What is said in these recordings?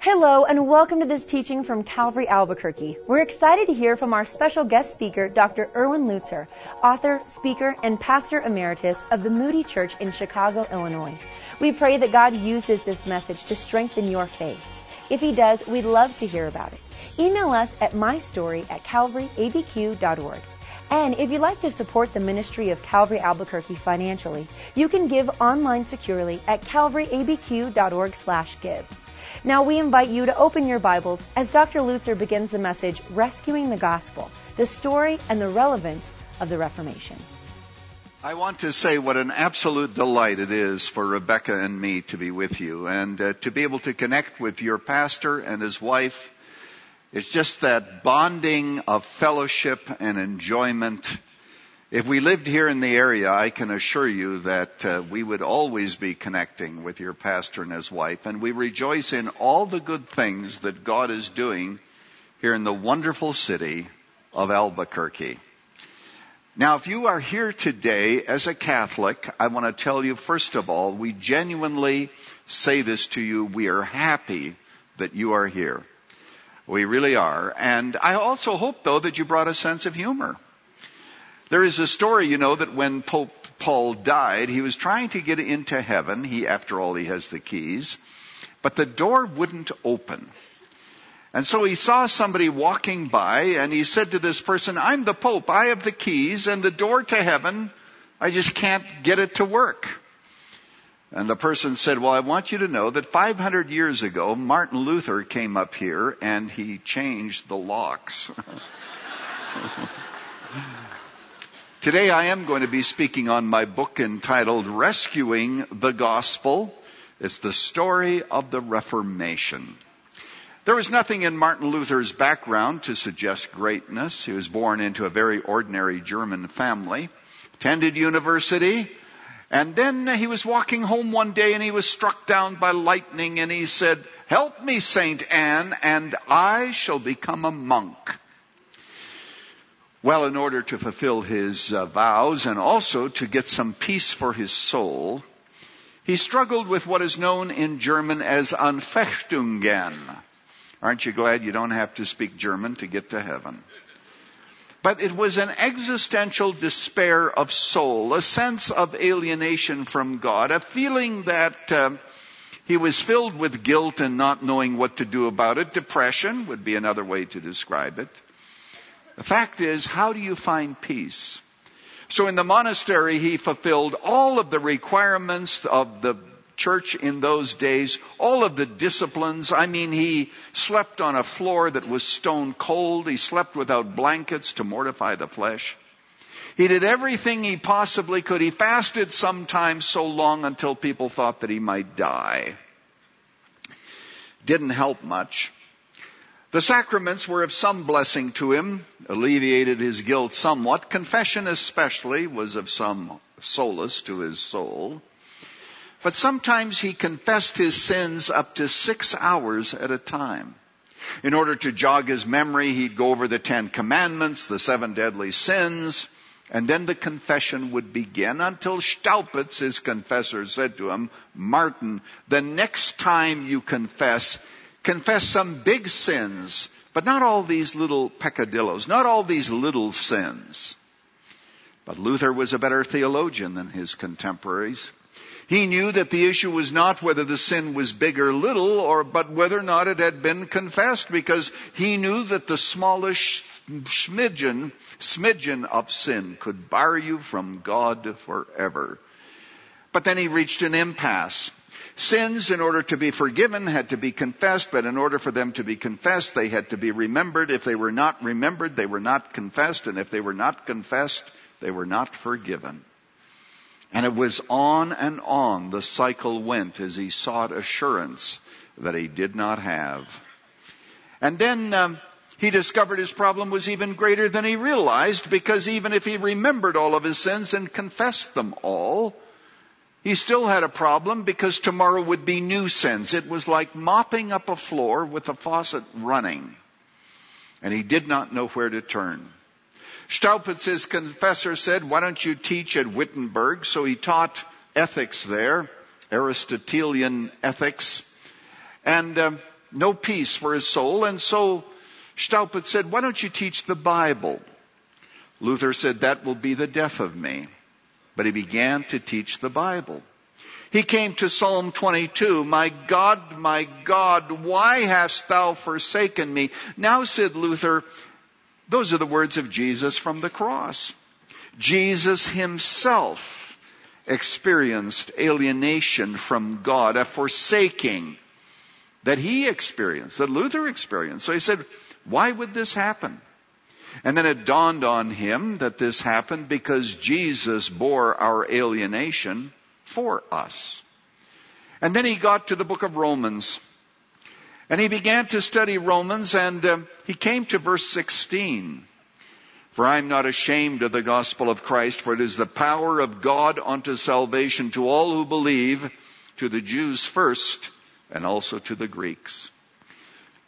Hello and welcome to this teaching from Calvary Albuquerque. We're excited to hear from our special guest speaker, Dr. Erwin Lutzer, author, speaker, and pastor emeritus of the Moody Church in Chicago, Illinois. We pray that God uses this message to strengthen your faith. If He does, we'd love to hear about it. Email us at mystory at calvaryabq.org. And if you'd like to support the ministry of Calvary Albuquerque financially, you can give online securely at calvaryabq.org slash give. Now we invite you to open your Bibles as Dr. Lutzer begins the message, Rescuing the Gospel, the story and the relevance of the Reformation. I want to say what an absolute delight it is for Rebecca and me to be with you and uh, to be able to connect with your pastor and his wife it's just that bonding of fellowship and enjoyment. If we lived here in the area, I can assure you that uh, we would always be connecting with your pastor and his wife, and we rejoice in all the good things that God is doing here in the wonderful city of Albuquerque. Now, if you are here today as a Catholic, I want to tell you first of all, we genuinely say this to you. We are happy that you are here. We really are. And I also hope though that you brought a sense of humor. There is a story, you know, that when Pope Paul died, he was trying to get into heaven. He, after all, he has the keys. But the door wouldn't open. And so he saw somebody walking by and he said to this person, I'm the Pope. I have the keys and the door to heaven. I just can't get it to work. And the person said, well, I want you to know that 500 years ago, Martin Luther came up here and he changed the locks. Today I am going to be speaking on my book entitled Rescuing the Gospel. It's the story of the Reformation. There was nothing in Martin Luther's background to suggest greatness. He was born into a very ordinary German family, attended university, and then he was walking home one day and he was struck down by lightning and he said, help me, Saint Anne, and I shall become a monk. Well, in order to fulfill his uh, vows and also to get some peace for his soul, he struggled with what is known in German as Anfechtungen. Aren't you glad you don't have to speak German to get to heaven? But it was an existential despair of soul, a sense of alienation from God, a feeling that uh, he was filled with guilt and not knowing what to do about it. Depression would be another way to describe it. The fact is, how do you find peace? So in the monastery, he fulfilled all of the requirements of the church in those days, all of the disciplines. I mean, he slept on a floor that was stone cold. He slept without blankets to mortify the flesh. He did everything he possibly could. He fasted sometimes so long until people thought that he might die. Didn't help much. The sacraments were of some blessing to him, alleviated his guilt somewhat. Confession especially was of some solace to his soul. But sometimes he confessed his sins up to six hours at a time. In order to jog his memory, he'd go over the Ten Commandments, the seven deadly sins, and then the confession would begin until Staupitz, his confessor, said to him, Martin, the next time you confess, confess some big sins, but not all these little peccadillos, not all these little sins. But Luther was a better theologian than his contemporaries. He knew that the issue was not whether the sin was big or little, or, but whether or not it had been confessed, because he knew that the smallest smidgen, smidgen of sin could bar you from God forever. But then he reached an impasse. Sins, in order to be forgiven, had to be confessed, but in order for them to be confessed, they had to be remembered. If they were not remembered, they were not confessed, and if they were not confessed, they were not forgiven. And it was on and on the cycle went as he sought assurance that he did not have. And then um, he discovered his problem was even greater than he realized because even if he remembered all of his sins and confessed them all, he still had a problem because tomorrow would be new sins. It was like mopping up a floor with the faucet running. And he did not know where to turn. Staupitz, his confessor, said, why don't you teach at Wittenberg? So he taught ethics there, Aristotelian ethics. And um, no peace for his soul, and so Staupitz said, why don't you teach the Bible? Luther said, that will be the death of me. But he began to teach the Bible. He came to Psalm 22, My God, my God, why hast thou forsaken me? Now, said Luther, those are the words of Jesus from the cross. Jesus himself experienced alienation from God, a forsaking that he experienced, that Luther experienced. So he said, why would this happen? And then it dawned on him that this happened because Jesus bore our alienation for us. And then he got to the book of Romans. And he began to study Romans and uh, he came to verse 16. For I am not ashamed of the gospel of Christ, for it is the power of God unto salvation to all who believe, to the Jews first, and also to the Greeks.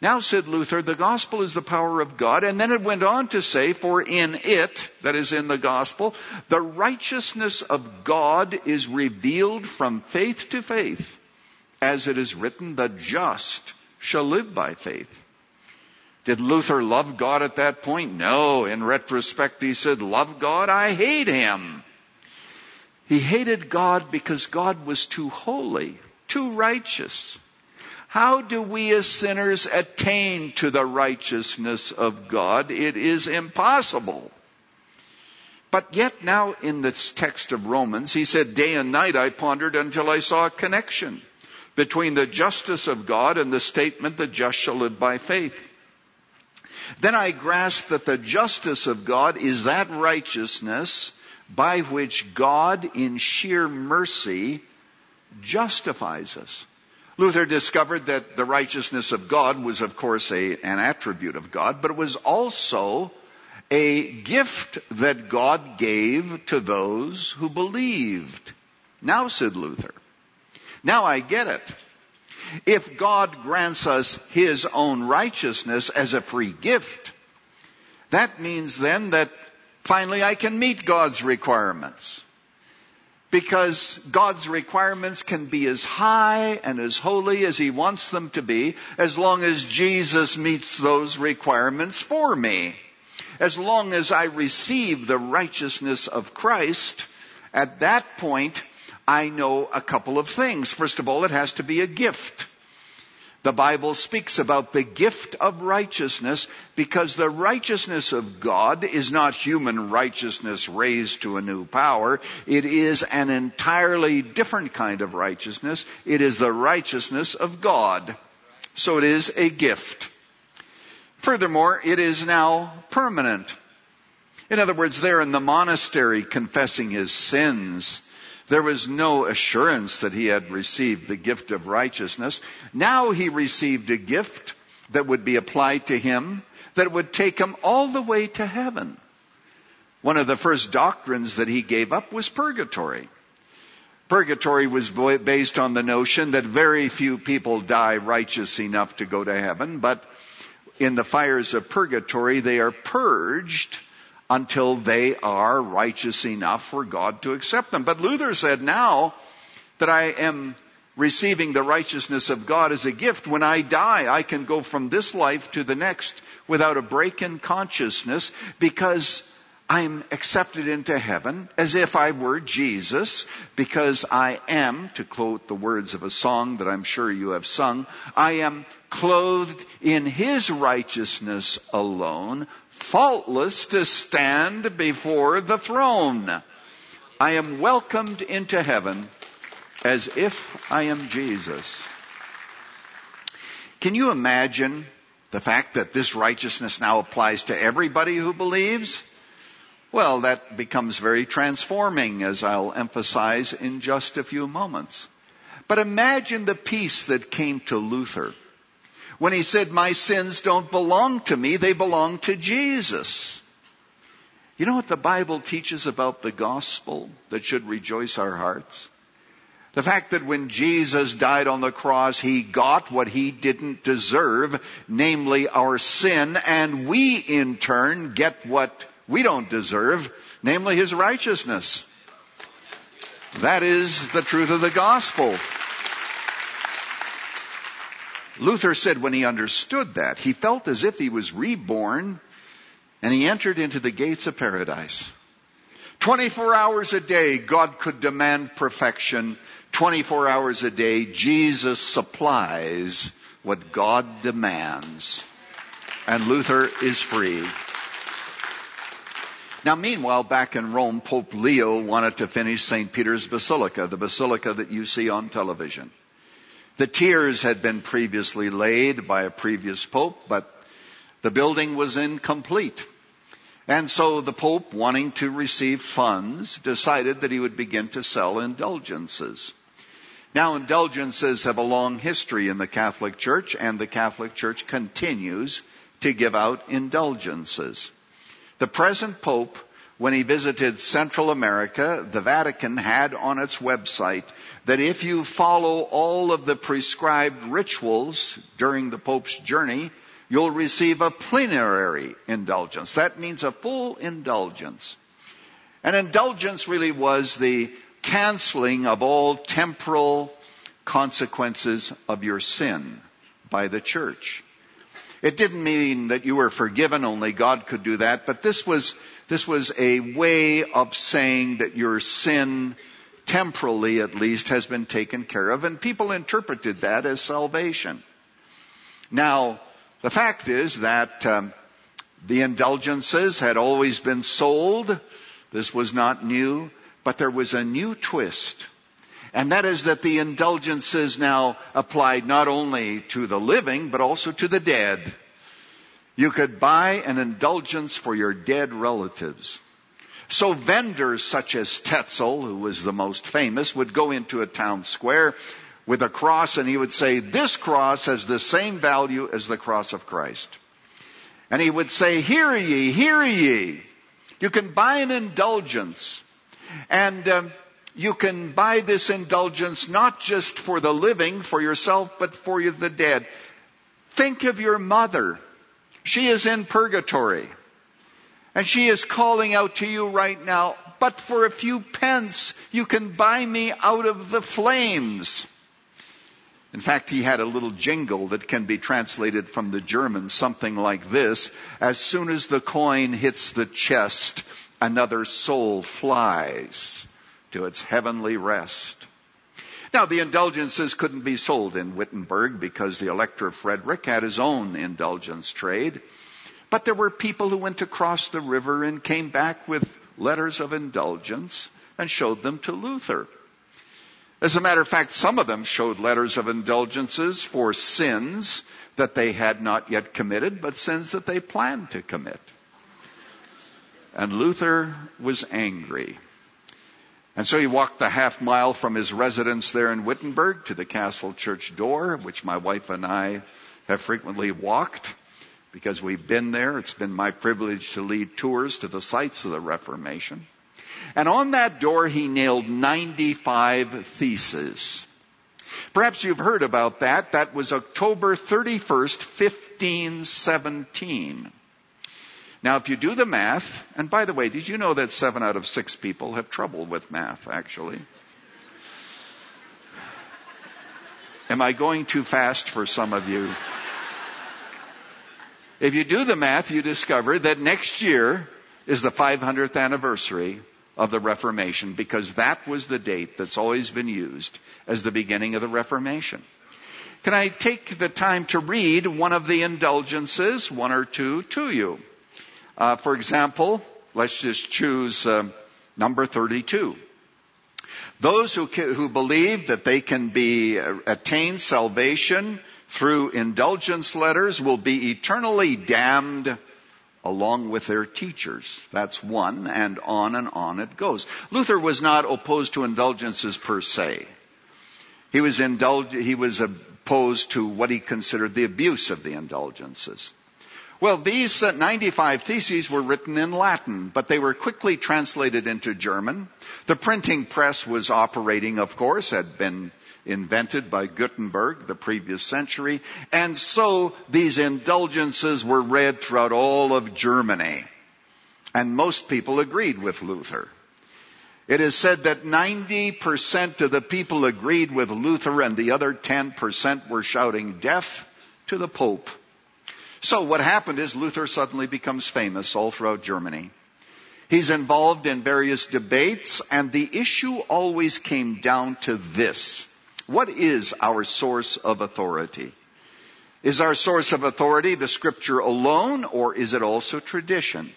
Now, said Luther, the gospel is the power of God. And then it went on to say, for in it, that is in the gospel, the righteousness of God is revealed from faith to faith. As it is written, the just shall live by faith. Did Luther love God at that point? No. In retrospect, he said, love God? I hate him. He hated God because God was too holy, too righteous. How do we as sinners attain to the righteousness of God? It is impossible. But yet now in this text of Romans, he said, day and night I pondered until I saw a connection between the justice of God and the statement, the just shall live by faith. Then I grasped that the justice of God is that righteousness by which God in sheer mercy justifies us. Luther discovered that the righteousness of God was of course a, an attribute of God, but it was also a gift that God gave to those who believed. Now, said Luther, now I get it. If God grants us His own righteousness as a free gift, that means then that finally I can meet God's requirements because God's requirements can be as high and as holy as He wants them to be as long as Jesus meets those requirements for me. As long as I receive the righteousness of Christ, at that point, I know a couple of things. First of all, it has to be a gift. The Bible speaks about the gift of righteousness because the righteousness of God is not human righteousness raised to a new power. It is an entirely different kind of righteousness. It is the righteousness of God. So it is a gift. Furthermore, it is now permanent. In other words, there in the monastery confessing his sins, there was no assurance that he had received the gift of righteousness. Now he received a gift that would be applied to him, that would take him all the way to heaven. One of the first doctrines that he gave up was purgatory. Purgatory was based on the notion that very few people die righteous enough to go to heaven, but in the fires of purgatory, they are purged until they are righteous enough for God to accept them. But Luther said now that I am receiving the righteousness of God as a gift, when I die, I can go from this life to the next without a break in consciousness because I'm accepted into heaven as if I were Jesus because I am, to quote the words of a song that I'm sure you have sung, I am clothed in His righteousness alone faultless to stand before the throne. I am welcomed into heaven as if I am Jesus. Can you imagine the fact that this righteousness now applies to everybody who believes? Well, that becomes very transforming as I'll emphasize in just a few moments. But imagine the peace that came to Luther when he said, my sins don't belong to me, they belong to Jesus. You know what the Bible teaches about the gospel that should rejoice our hearts? The fact that when Jesus died on the cross, He got what He didn't deserve, namely our sin, and we in turn get what we don't deserve, namely His righteousness. That is the truth of the gospel. Luther said when he understood that, he felt as if he was reborn and he entered into the gates of paradise. 24 hours a day, God could demand perfection. 24 hours a day, Jesus supplies what God demands. And Luther is free. Now meanwhile, back in Rome, Pope Leo wanted to finish St. Peter's Basilica, the basilica that you see on television. The tiers had been previously laid by a previous pope, but the building was incomplete. And so the Pope, wanting to receive funds, decided that he would begin to sell indulgences. Now indulgences have a long history in the Catholic Church and the Catholic Church continues to give out indulgences. The present Pope, when he visited Central America, the Vatican had on its website that if you follow all of the prescribed rituals during the Pope's journey, you'll receive a plenary indulgence. That means a full indulgence. An indulgence really was the canceling of all temporal consequences of your sin by the church. It didn't mean that you were forgiven, only God could do that, but this was, this was a way of saying that your sin, temporally at least, has been taken care of, and people interpreted that as salvation. Now, the fact is that um, the indulgences had always been sold. This was not new, but there was a new twist. And that is that the indulgences now applied not only to the living, but also to the dead. You could buy an indulgence for your dead relatives. So vendors such as Tetzel, who was the most famous, would go into a town square with a cross and he would say, this cross has the same value as the cross of Christ. And he would say, hear ye, hear ye. You can buy an indulgence and um, you can buy this indulgence not just for the living, for yourself, but for the dead. Think of your mother. She is in purgatory. And she is calling out to you right now, but for a few pence, you can buy me out of the flames. In fact, he had a little jingle that can be translated from the German, something like this. As soon as the coin hits the chest, another soul flies to its heavenly rest. Now, the indulgences couldn't be sold in Wittenberg because the Elector Frederick had his own indulgence trade. But there were people who went across the river and came back with letters of indulgence and showed them to Luther. As a matter of fact, some of them showed letters of indulgences for sins that they had not yet committed, but sins that they planned to commit. And Luther was angry. And so he walked the half mile from his residence there in Wittenberg to the castle church door, which my wife and I have frequently walked because we've been there. It's been my privilege to lead tours to the sites of the Reformation. And on that door he nailed 95 theses. Perhaps you've heard about that. That was October 31st, 1517. Now, if you do the math, and by the way, did you know that seven out of six people have trouble with math, actually? Am I going too fast for some of you? If you do the math, you discover that next year is the 500th anniversary of the Reformation because that was the date that's always been used as the beginning of the Reformation. Can I take the time to read one of the indulgences, one or two, to you? Uh, for example, let's just choose uh, number 32. Those who, who believe that they can be uh, attain salvation through indulgence letters will be eternally damned along with their teachers. That's one, and on and on it goes. Luther was not opposed to indulgences per se. He was indulged, he was opposed to what he considered the abuse of the indulgences. Well, these uh, 95 theses were written in Latin, but they were quickly translated into German. The printing press was operating, of course, had been invented by Gutenberg the previous century. And so these indulgences were read throughout all of Germany. And most people agreed with Luther. It is said that 90% of the people agreed with Luther and the other 10% were shouting death to the Pope. So what happened is Luther suddenly becomes famous all throughout Germany. He's involved in various debates and the issue always came down to this. What is our source of authority? Is our source of authority the scripture alone or is it also tradition?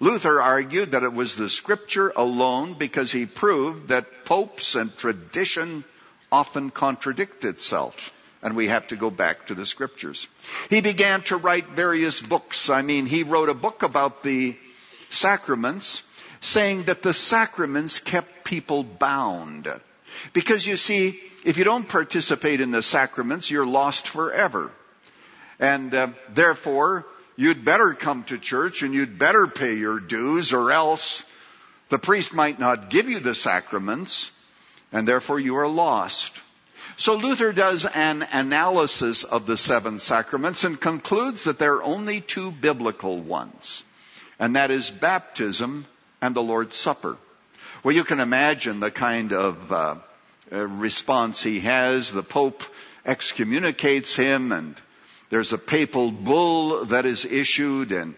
Luther argued that it was the scripture alone because he proved that popes and tradition often contradict itself. And we have to go back to the scriptures. He began to write various books. I mean, he wrote a book about the sacraments saying that the sacraments kept people bound. Because you see, if you don't participate in the sacraments, you're lost forever. And uh, therefore, you'd better come to church and you'd better pay your dues or else the priest might not give you the sacraments and therefore you are lost. So Luther does an analysis of the seven sacraments and concludes that there are only two biblical ones, and that is baptism and the Lord's Supper. Well, you can imagine the kind of uh, response he has. The Pope excommunicates him and there's a papal bull that is issued and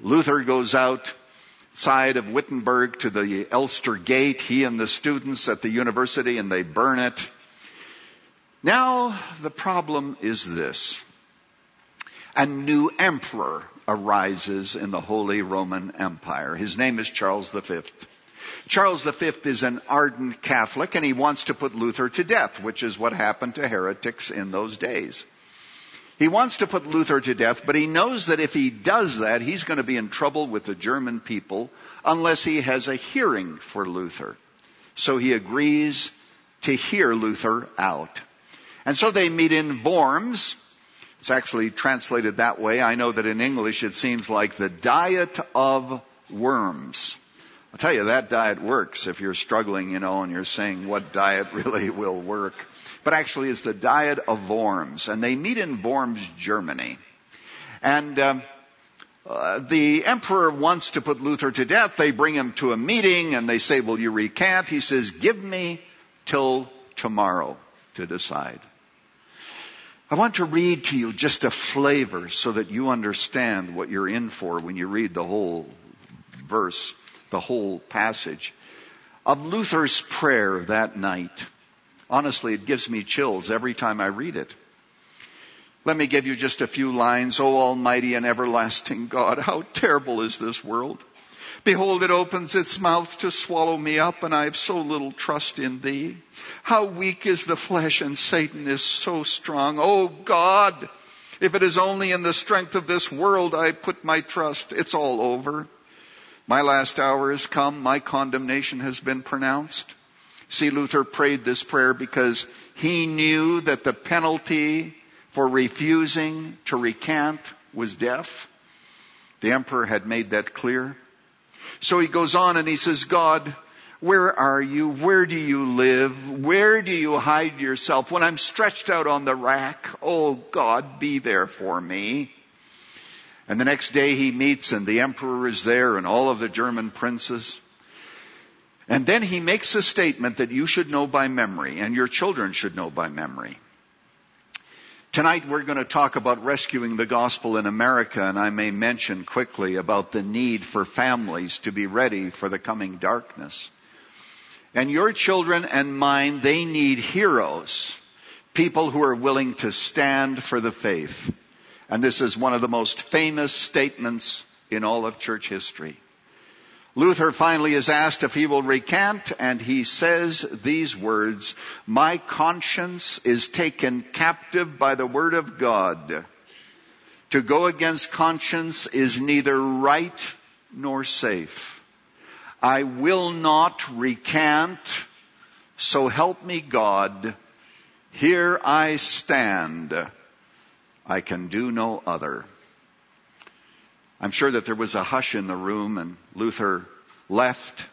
Luther goes outside of Wittenberg to the Elster Gate, he and the students at the university, and they burn it. Now, the problem is this. A new emperor arises in the Holy Roman Empire. His name is Charles V. Charles V is an ardent Catholic and he wants to put Luther to death, which is what happened to heretics in those days. He wants to put Luther to death, but he knows that if he does that, he's going to be in trouble with the German people unless he has a hearing for Luther. So he agrees to hear Luther out. And so they meet in Worms. It's actually translated that way. I know that in English it seems like the diet of worms. I'll tell you that diet works if you're struggling, you know, and you're saying what diet really will work but actually it's the Diet of Worms. And they meet in Worms, Germany. And um, uh, the emperor wants to put Luther to death. They bring him to a meeting and they say, will you recant? He says, give me till tomorrow to decide. I want to read to you just a flavor so that you understand what you're in for when you read the whole verse, the whole passage of Luther's prayer that night. Honestly, it gives me chills every time I read it. Let me give you just a few lines. O Almighty and everlasting God, how terrible is this world? Behold, it opens its mouth to swallow me up, and I have so little trust in thee. How weak is the flesh, and Satan is so strong. O God, if it is only in the strength of this world I put my trust, it's all over. My last hour has come. My condemnation has been pronounced. See, Luther prayed this prayer because he knew that the penalty for refusing to recant was death. The emperor had made that clear. So he goes on and he says, God, where are you? Where do you live? Where do you hide yourself? When I'm stretched out on the rack, oh God, be there for me. And the next day he meets and the emperor is there and all of the German princes. And then he makes a statement that you should know by memory and your children should know by memory. Tonight we're going to talk about rescuing the gospel in America and I may mention quickly about the need for families to be ready for the coming darkness. And your children and mine, they need heroes. People who are willing to stand for the faith. And this is one of the most famous statements in all of church history. Luther finally is asked if he will recant and he says these words, my conscience is taken captive by the word of God. To go against conscience is neither right nor safe. I will not recant, so help me God. Here I stand. I can do no other. I'm sure that there was a hush in the room and Luther left.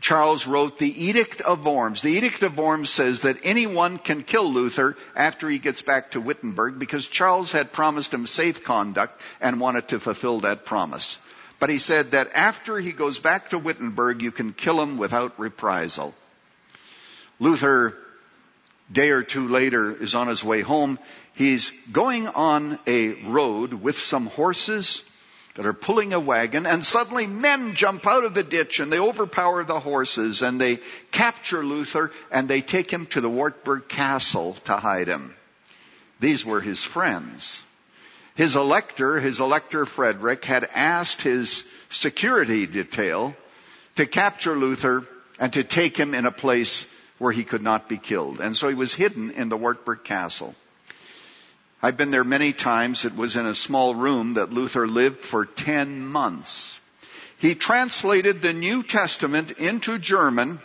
Charles wrote the Edict of Worms. The Edict of Worms says that anyone can kill Luther after he gets back to Wittenberg because Charles had promised him safe conduct and wanted to fulfill that promise. But he said that after he goes back to Wittenberg, you can kill him without reprisal. Luther, day or two later, is on his way home. He's going on a road with some horses that are pulling a wagon and suddenly men jump out of the ditch and they overpower the horses and they capture Luther and they take him to the Wartburg castle to hide him. These were his friends. His elector, his elector Frederick, had asked his security detail to capture Luther and to take him in a place where he could not be killed. And so he was hidden in the Wartburg castle. I've been there many times. It was in a small room that Luther lived for 10 months. He translated the New Testament into German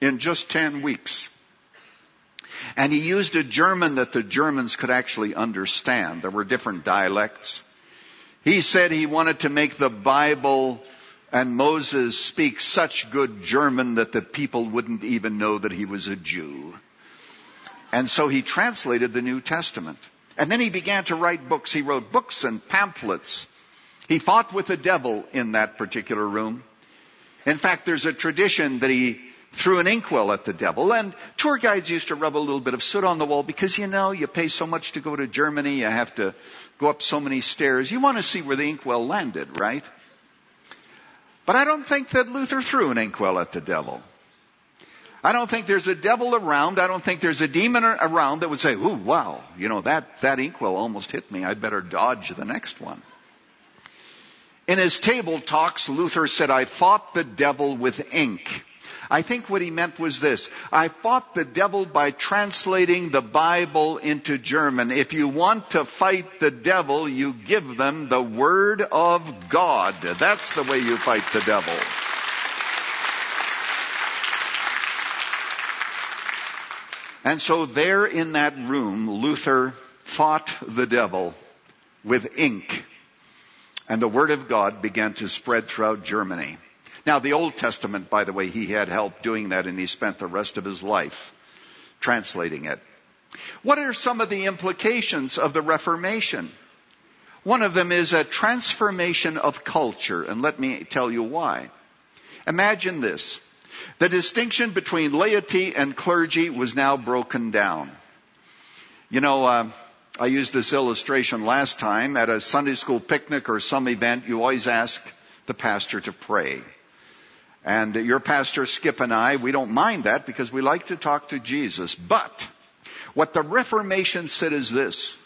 in just 10 weeks. And he used a German that the Germans could actually understand. There were different dialects. He said he wanted to make the Bible and Moses speak such good German that the people wouldn't even know that he was a Jew. And so he translated the New Testament. And then he began to write books. He wrote books and pamphlets. He fought with the devil in that particular room. In fact, there's a tradition that he threw an inkwell at the devil. And tour guides used to rub a little bit of soot on the wall because you know, you pay so much to go to Germany, you have to go up so many stairs. You want to see where the inkwell landed, right? But I don't think that Luther threw an inkwell at the devil. I don't think there's a devil around. I don't think there's a demon around that would say, ooh, wow, you know, that, that inkwell almost hit me. I'd better dodge the next one. In his table talks, Luther said, I fought the devil with ink. I think what he meant was this. I fought the devil by translating the Bible into German. If you want to fight the devil, you give them the Word of God. That's the way you fight the devil. And so there in that room, Luther fought the devil with ink. And the Word of God began to spread throughout Germany. Now, the Old Testament, by the way, he had help doing that and he spent the rest of his life translating it. What are some of the implications of the Reformation? One of them is a transformation of culture, and let me tell you why. Imagine this. The distinction between laity and clergy was now broken down. You know, uh, I used this illustration last time at a Sunday school picnic or some event. You always ask the pastor to pray. And your pastor Skip and I, we don't mind that because we like to talk to Jesus. But what the Reformation said is this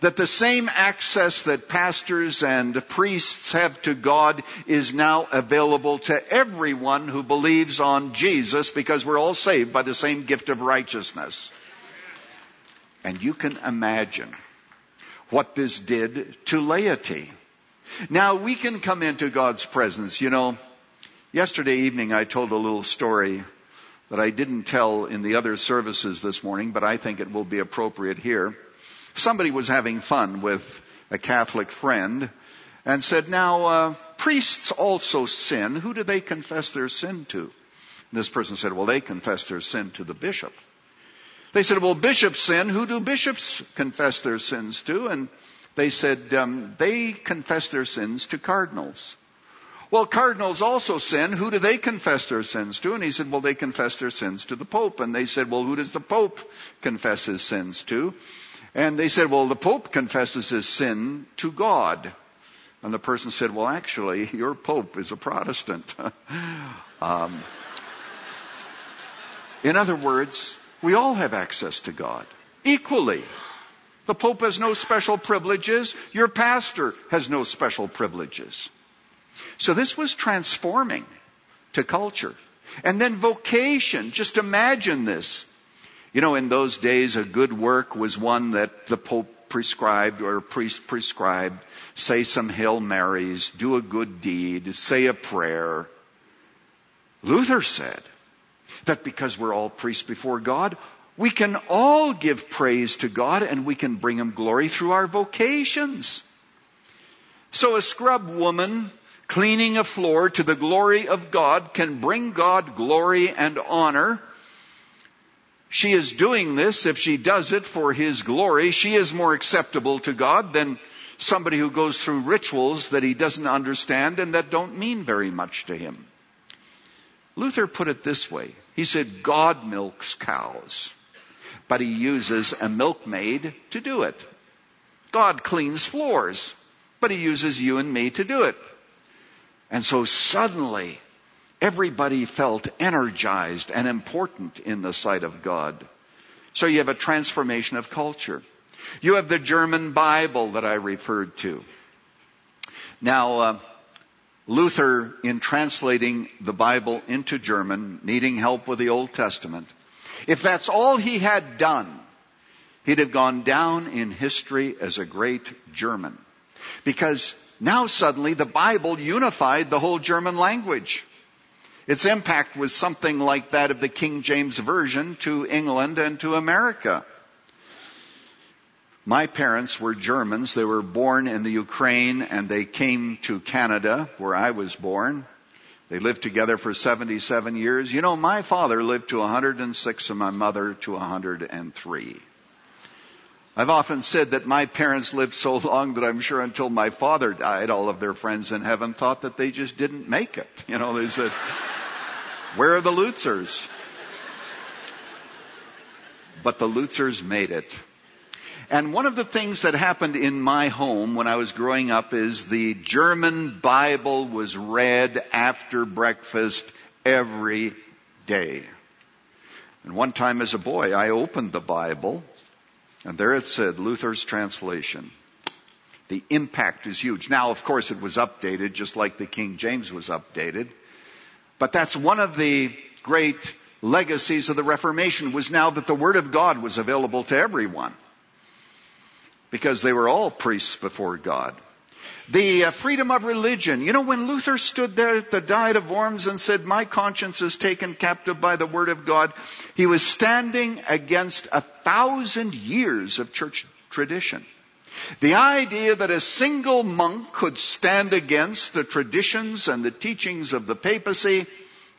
that the same access that pastors and priests have to God is now available to everyone who believes on Jesus because we're all saved by the same gift of righteousness. And you can imagine what this did to laity. Now we can come into God's presence. You know, yesterday evening I told a little story that I didn't tell in the other services this morning, but I think it will be appropriate here somebody was having fun with a Catholic friend and said, now, uh, priests also sin. Who do they confess their sin to? This person said, well, they confess their sin to the bishop. They said, well, bishops sin. Who do bishops confess their sins to? And they said, um, they confess their sins to cardinals. Well, cardinals also sin. Who do they confess their sins to? And he said, well, they confess their sins to the Pope. And they said, well, who does the Pope confess his sins to? And they said, well, the Pope confesses his sin to God. And the person said, well, actually, your Pope is a Protestant. um, in other words, we all have access to God equally. The Pope has no special privileges. Your pastor has no special privileges. So this was transforming to culture. And then vocation. Just imagine this. You know, in those days, a good work was one that the Pope prescribed or a priest prescribed. Say some Hail Marys, do a good deed, say a prayer. Luther said that because we're all priests before God, we can all give praise to God and we can bring Him glory through our vocations. So a scrub woman cleaning a floor to the glory of God can bring God glory and honor she is doing this, if she does it for His glory, she is more acceptable to God than somebody who goes through rituals that he doesn't understand and that don't mean very much to him. Luther put it this way. He said, God milks cows, but he uses a milkmaid to do it. God cleans floors, but he uses you and me to do it. And so suddenly, everybody felt energized and important in the sight of God. So you have a transformation of culture. You have the German Bible that I referred to. Now, uh, Luther, in translating the Bible into German, needing help with the Old Testament, if that's all he had done, he'd have gone down in history as a great German. Because now suddenly the Bible unified the whole German language. Its impact was something like that of the King James Version to England and to America. My parents were Germans. They were born in the Ukraine and they came to Canada where I was born. They lived together for 77 years. You know, my father lived to 106 and my mother to 103. I've often said that my parents lived so long that I'm sure until my father died, all of their friends in heaven thought that they just didn't make it. You know, they said, where are the Lutzers? But the Lutzers made it. And one of the things that happened in my home when I was growing up is the German Bible was read after breakfast every day. And one time as a boy, I opened the Bible and there it said Luther's translation. The impact is huge. Now, of course, it was updated just like the King James was updated. But that's one of the great legacies of the Reformation was now that the Word of God was available to everyone because they were all priests before God. The uh, freedom of religion. You know, when Luther stood there at the Diet of Worms and said, my conscience is taken captive by the word of God, he was standing against a thousand years of church tradition. The idea that a single monk could stand against the traditions and the teachings of the papacy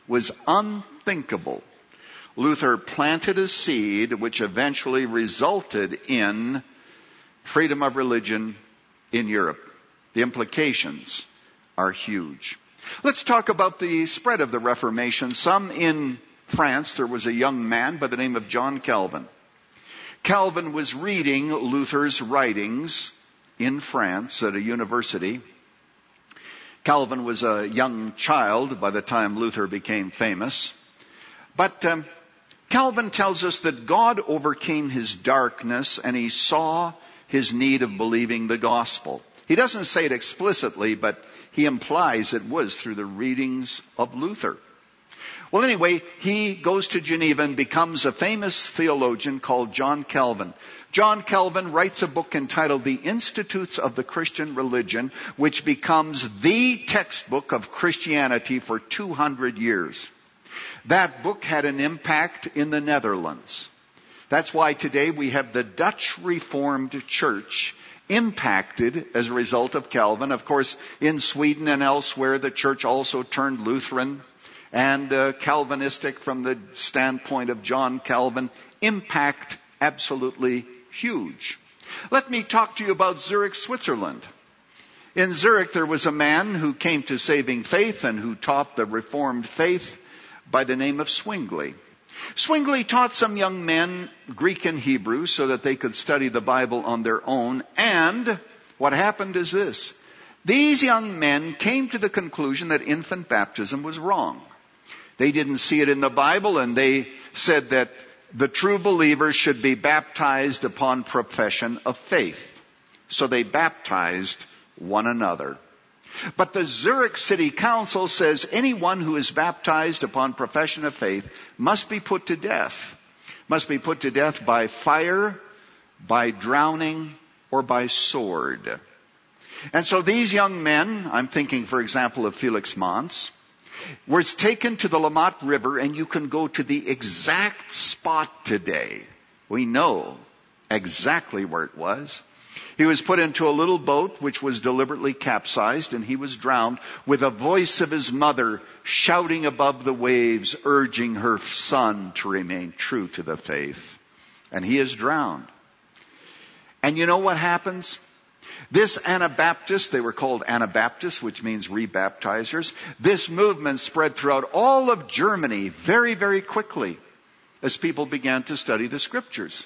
was unthinkable. Luther planted a seed which eventually resulted in freedom of religion in Europe. The implications are huge. Let's talk about the spread of the Reformation. Some in France, there was a young man by the name of John Calvin. Calvin was reading Luther's writings in France at a university. Calvin was a young child by the time Luther became famous. But um, Calvin tells us that God overcame his darkness and he saw his need of believing the gospel. He doesn't say it explicitly, but he implies it was through the readings of Luther. Well, anyway, he goes to Geneva and becomes a famous theologian called John Calvin. John Calvin writes a book entitled The Institutes of the Christian Religion, which becomes the textbook of Christianity for 200 years. That book had an impact in the Netherlands. That's why today we have the Dutch Reformed Church impacted as a result of Calvin. Of course, in Sweden and elsewhere, the church also turned Lutheran and uh, Calvinistic from the standpoint of John Calvin. Impact absolutely huge. Let me talk to you about Zurich, Switzerland. In Zurich, there was a man who came to saving faith and who taught the Reformed faith by the name of Zwingli. Zwingli taught some young men Greek and Hebrew so that they could study the Bible on their own. And what happened is this. These young men came to the conclusion that infant baptism was wrong. They didn't see it in the Bible and they said that the true believers should be baptized upon profession of faith. So they baptized one another. But the Zurich City Council says anyone who is baptized upon profession of faith must be put to death. Must be put to death by fire, by drowning, or by sword. And so these young men, I'm thinking for example of Felix Manz, was taken to the Limmat River and you can go to the exact spot today. We know exactly where it was. He was put into a little boat which was deliberately capsized and he was drowned with a voice of his mother shouting above the waves, urging her son to remain true to the faith. And he is drowned. And you know what happens? This Anabaptist, they were called Anabaptists, which means rebaptizers. This movement spread throughout all of Germany very, very quickly as people began to study the scriptures.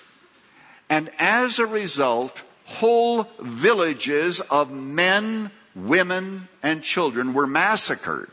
And as a result, whole villages of men, women, and children were massacred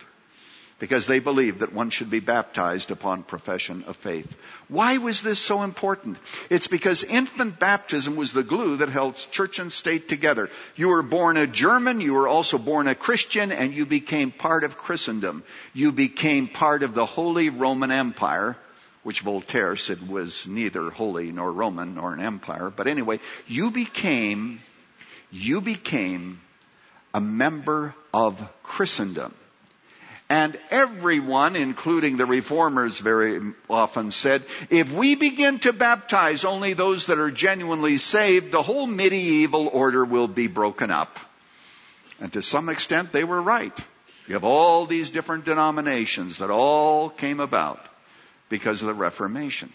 because they believed that one should be baptized upon profession of faith. Why was this so important? It's because infant baptism was the glue that held church and state together. You were born a German, you were also born a Christian, and you became part of Christendom. You became part of the Holy Roman Empire, which Voltaire said was neither holy nor Roman nor an empire. But anyway, you became, you became a member of Christendom. And everyone, including the reformers very often said, if we begin to baptize only those that are genuinely saved, the whole medieval order will be broken up. And to some extent they were right. You have all these different denominations that all came about because of the Reformation.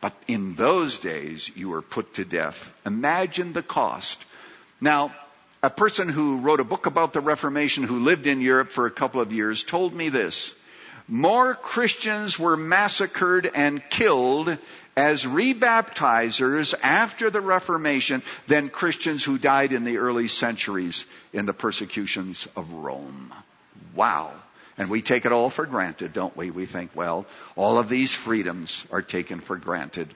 But in those days, you were put to death. Imagine the cost. Now, a person who wrote a book about the Reformation, who lived in Europe for a couple of years, told me this. More Christians were massacred and killed as rebaptizers after the Reformation than Christians who died in the early centuries in the persecutions of Rome. Wow. And we take it all for granted, don't we? We think, well, all of these freedoms are taken for granted.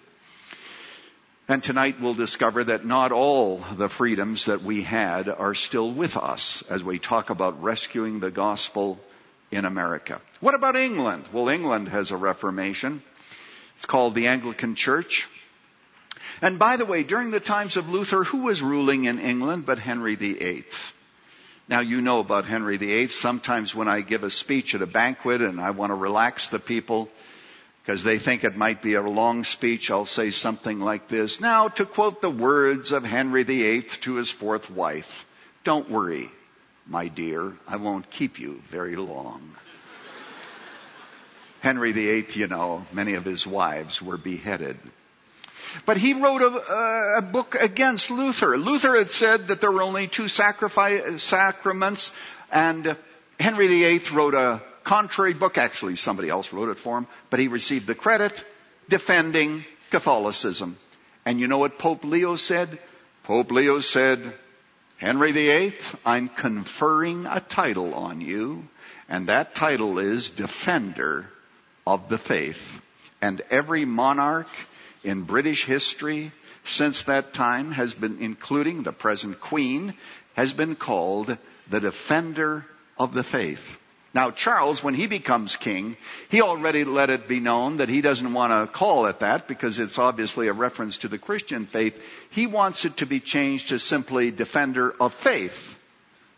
And tonight we'll discover that not all the freedoms that we had are still with us as we talk about rescuing the gospel in America. What about England? Well, England has a reformation. It's called the Anglican Church. And by the way, during the times of Luther, who was ruling in England but Henry VIII? Now you know about Henry VIII. Sometimes when I give a speech at a banquet and I want to relax the people, because they think it might be a long speech, I'll say something like this. Now, to quote the words of Henry VIII to his fourth wife, don't worry, my dear, I won't keep you very long. Henry VIII, you know, many of his wives were beheaded but he wrote a, a, book against Luther. Luther had said that there were only two sacraments, and Henry VIII wrote a contrary book. Actually, somebody else wrote it for him, but he received the credit defending Catholicism. And you know what Pope Leo said? Pope Leo said, Henry VIII, I'm conferring a title on you, and that title is Defender of the Faith. And every monarch in British history since that time has been, including the present Queen, has been called the defender of the faith. Now, Charles, when he becomes king, he already let it be known that he doesn't want to call it that because it's obviously a reference to the Christian faith. He wants it to be changed to simply defender of faith.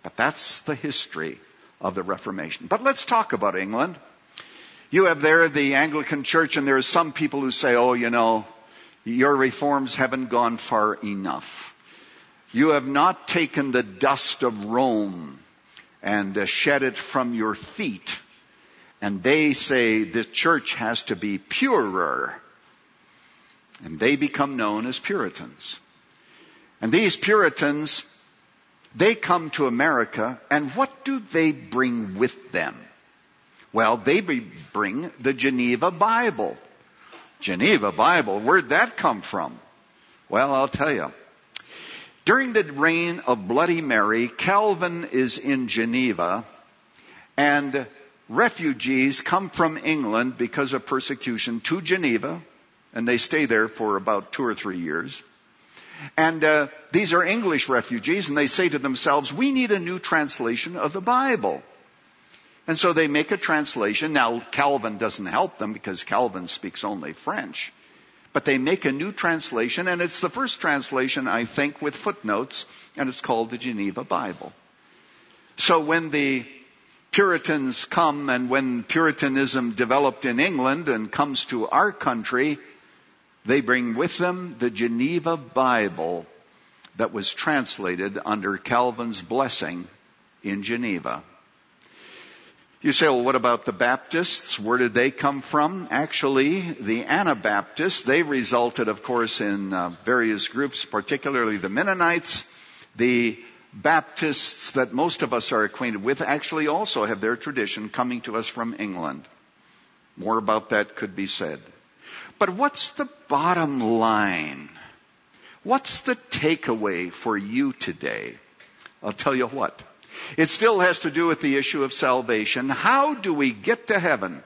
But that's the history of the Reformation. But let's talk about England. You have there the Anglican Church and there are some people who say, oh, you know, your reforms haven't gone far enough. You have not taken the dust of Rome and uh, shed it from your feet. And they say the church has to be purer. And they become known as Puritans. And these Puritans, they come to America and what do they bring with them? Well, they bring the Geneva Bible. Geneva Bible, where'd that come from? Well, I'll tell you. During the reign of Bloody Mary, Calvin is in Geneva and refugees come from England because of persecution to Geneva and they stay there for about two or three years. And uh, these are English refugees and they say to themselves, we need a new translation of the Bible. And so they make a translation. Now Calvin doesn't help them because Calvin speaks only French. But they make a new translation and it's the first translation, I think, with footnotes and it's called the Geneva Bible. So when the Puritans come and when Puritanism developed in England and comes to our country, they bring with them the Geneva Bible that was translated under Calvin's blessing in Geneva. You say, well, what about the Baptists? Where did they come from? Actually, the Anabaptists, they resulted, of course, in uh, various groups, particularly the Mennonites. The Baptists that most of us are acquainted with actually also have their tradition coming to us from England. More about that could be said. But what's the bottom line? What's the takeaway for you today? I'll tell you what. It still has to do with the issue of salvation. How do we get to heaven?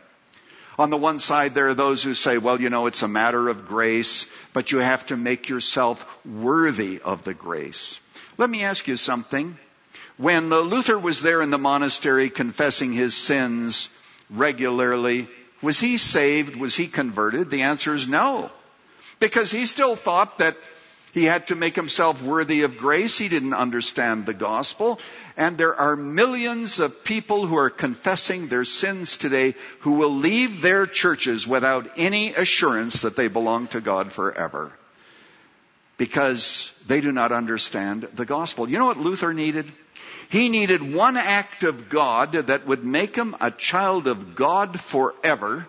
On the one side, there are those who say, well, you know, it's a matter of grace, but you have to make yourself worthy of the grace. Let me ask you something. When Luther was there in the monastery confessing his sins regularly, was he saved? Was he converted? The answer is no. Because he still thought that he had to make himself worthy of grace. He didn't understand the gospel. And there are millions of people who are confessing their sins today who will leave their churches without any assurance that they belong to God forever. Because they do not understand the gospel. You know what Luther needed? He needed one act of God that would make him a child of God forever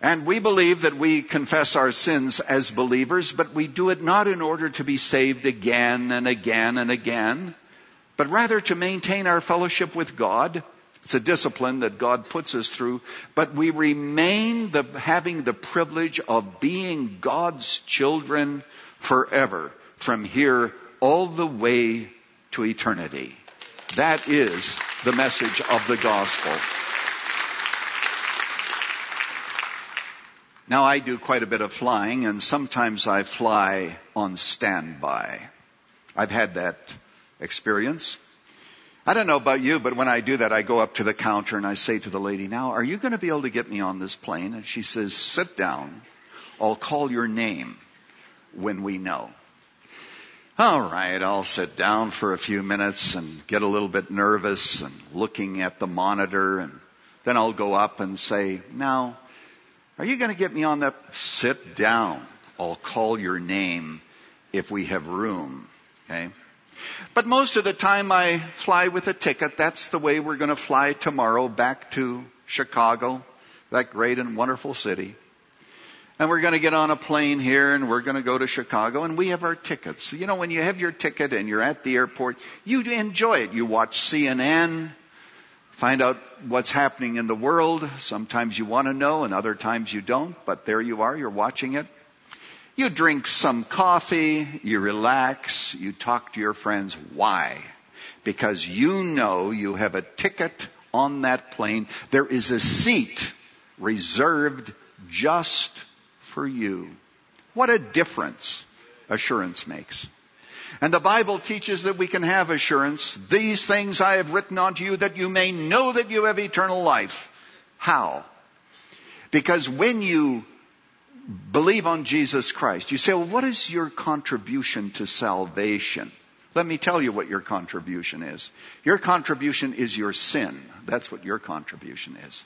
and we believe that we confess our sins as believers, but we do it not in order to be saved again and again and again, but rather to maintain our fellowship with God. It's a discipline that God puts us through, but we remain the, having the privilege of being God's children forever, from here all the way to eternity. That is the message of the gospel. Now I do quite a bit of flying and sometimes I fly on standby. I've had that experience. I don't know about you, but when I do that, I go up to the counter and I say to the lady, now, are you going to be able to get me on this plane? And she says, sit down. I'll call your name when we know. All right, I'll sit down for a few minutes and get a little bit nervous and looking at the monitor and then I'll go up and say, now, are you going to get me on that? Sit down. I'll call your name if we have room. Okay? But most of the time I fly with a ticket. That's the way we're going to fly tomorrow back to Chicago, that great and wonderful city. And we're going to get on a plane here and we're going to go to Chicago and we have our tickets. You know, when you have your ticket and you're at the airport, you enjoy it. You watch CNN, find out what's happening in the world. Sometimes you want to know and other times you don't, but there you are, you're watching it. You drink some coffee, you relax, you talk to your friends. Why? Because you know you have a ticket on that plane. There is a seat reserved just for you. What a difference assurance makes. And the Bible teaches that we can have assurance. These things I have written unto you that you may know that you have eternal life. How? Because when you believe on Jesus Christ, you say, well, what is your contribution to salvation? Let me tell you what your contribution is. Your contribution is your sin. That's what your contribution is.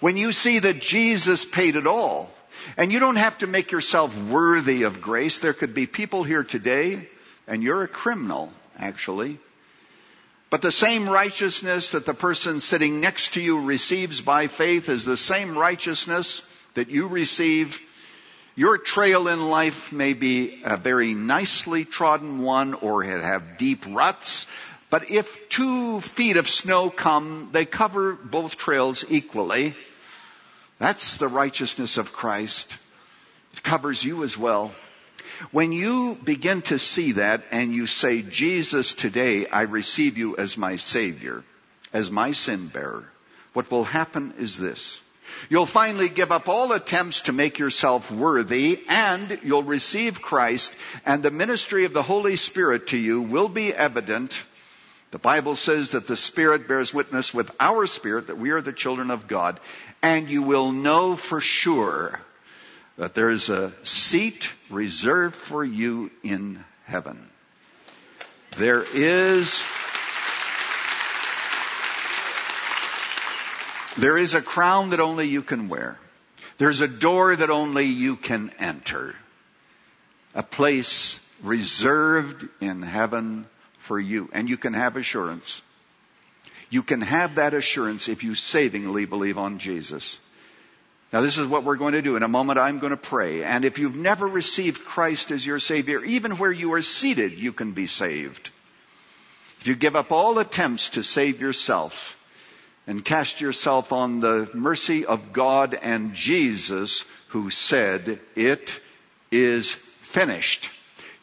When you see that Jesus paid it all, and you don't have to make yourself worthy of grace, there could be people here today and you're a criminal, actually. But the same righteousness that the person sitting next to you receives by faith is the same righteousness that you receive. Your trail in life may be a very nicely trodden one or it have deep ruts, but if two feet of snow come, they cover both trails equally. That's the righteousness of Christ. It covers you as well. When you begin to see that and you say, Jesus, today I receive you as my Savior, as my sin bearer, what will happen is this. You'll finally give up all attempts to make yourself worthy and you'll receive Christ and the ministry of the Holy Spirit to you will be evident. The Bible says that the Spirit bears witness with our spirit that we are the children of God and you will know for sure that there is a seat reserved for you in heaven. There is There is a crown that only you can wear. There's a door that only you can enter. A place reserved in heaven for you. And you can have assurance. You can have that assurance if you savingly believe on Jesus. Now this is what we're going to do. In a moment I'm going to pray. And if you've never received Christ as your Savior, even where you are seated, you can be saved. If you give up all attempts to save yourself and cast yourself on the mercy of God and Jesus who said, it is finished,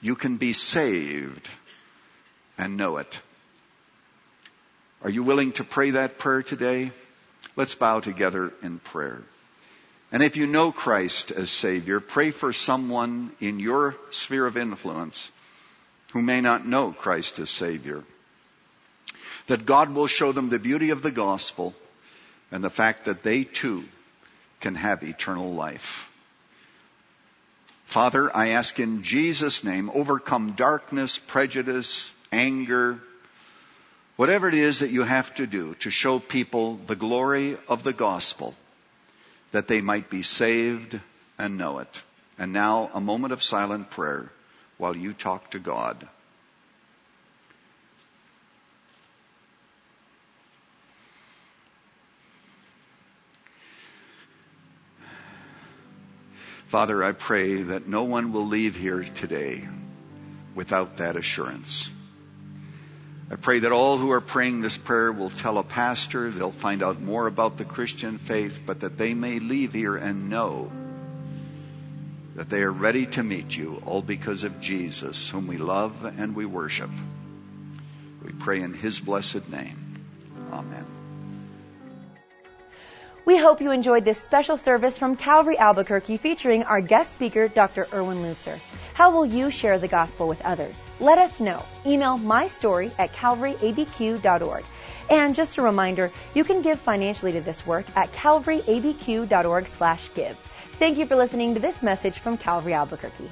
you can be saved and know it. Are you willing to pray that prayer today? Let's bow together in prayer. And if you know Christ as Savior, pray for someone in your sphere of influence who may not know Christ as Savior. That God will show them the beauty of the gospel and the fact that they too can have eternal life. Father, I ask in Jesus' name, overcome darkness, prejudice, anger, Whatever it is that you have to do to show people the glory of the gospel, that they might be saved and know it. And now a moment of silent prayer while you talk to God. Father, I pray that no one will leave here today without that assurance. I pray that all who are praying this prayer will tell a pastor, they'll find out more about the Christian faith, but that they may leave here and know that they are ready to meet you, all because of Jesus, whom we love and we worship. We pray in his blessed name. Amen. We hope you enjoyed this special service from Calvary Albuquerque featuring our guest speaker, Dr. Erwin Lutzer. How will you share the gospel with others? Let us know. Email my story at calvaryabq.org. And just a reminder, you can give financially to this work at calvaryabq.org slash give. Thank you for listening to this message from Calvary Albuquerque.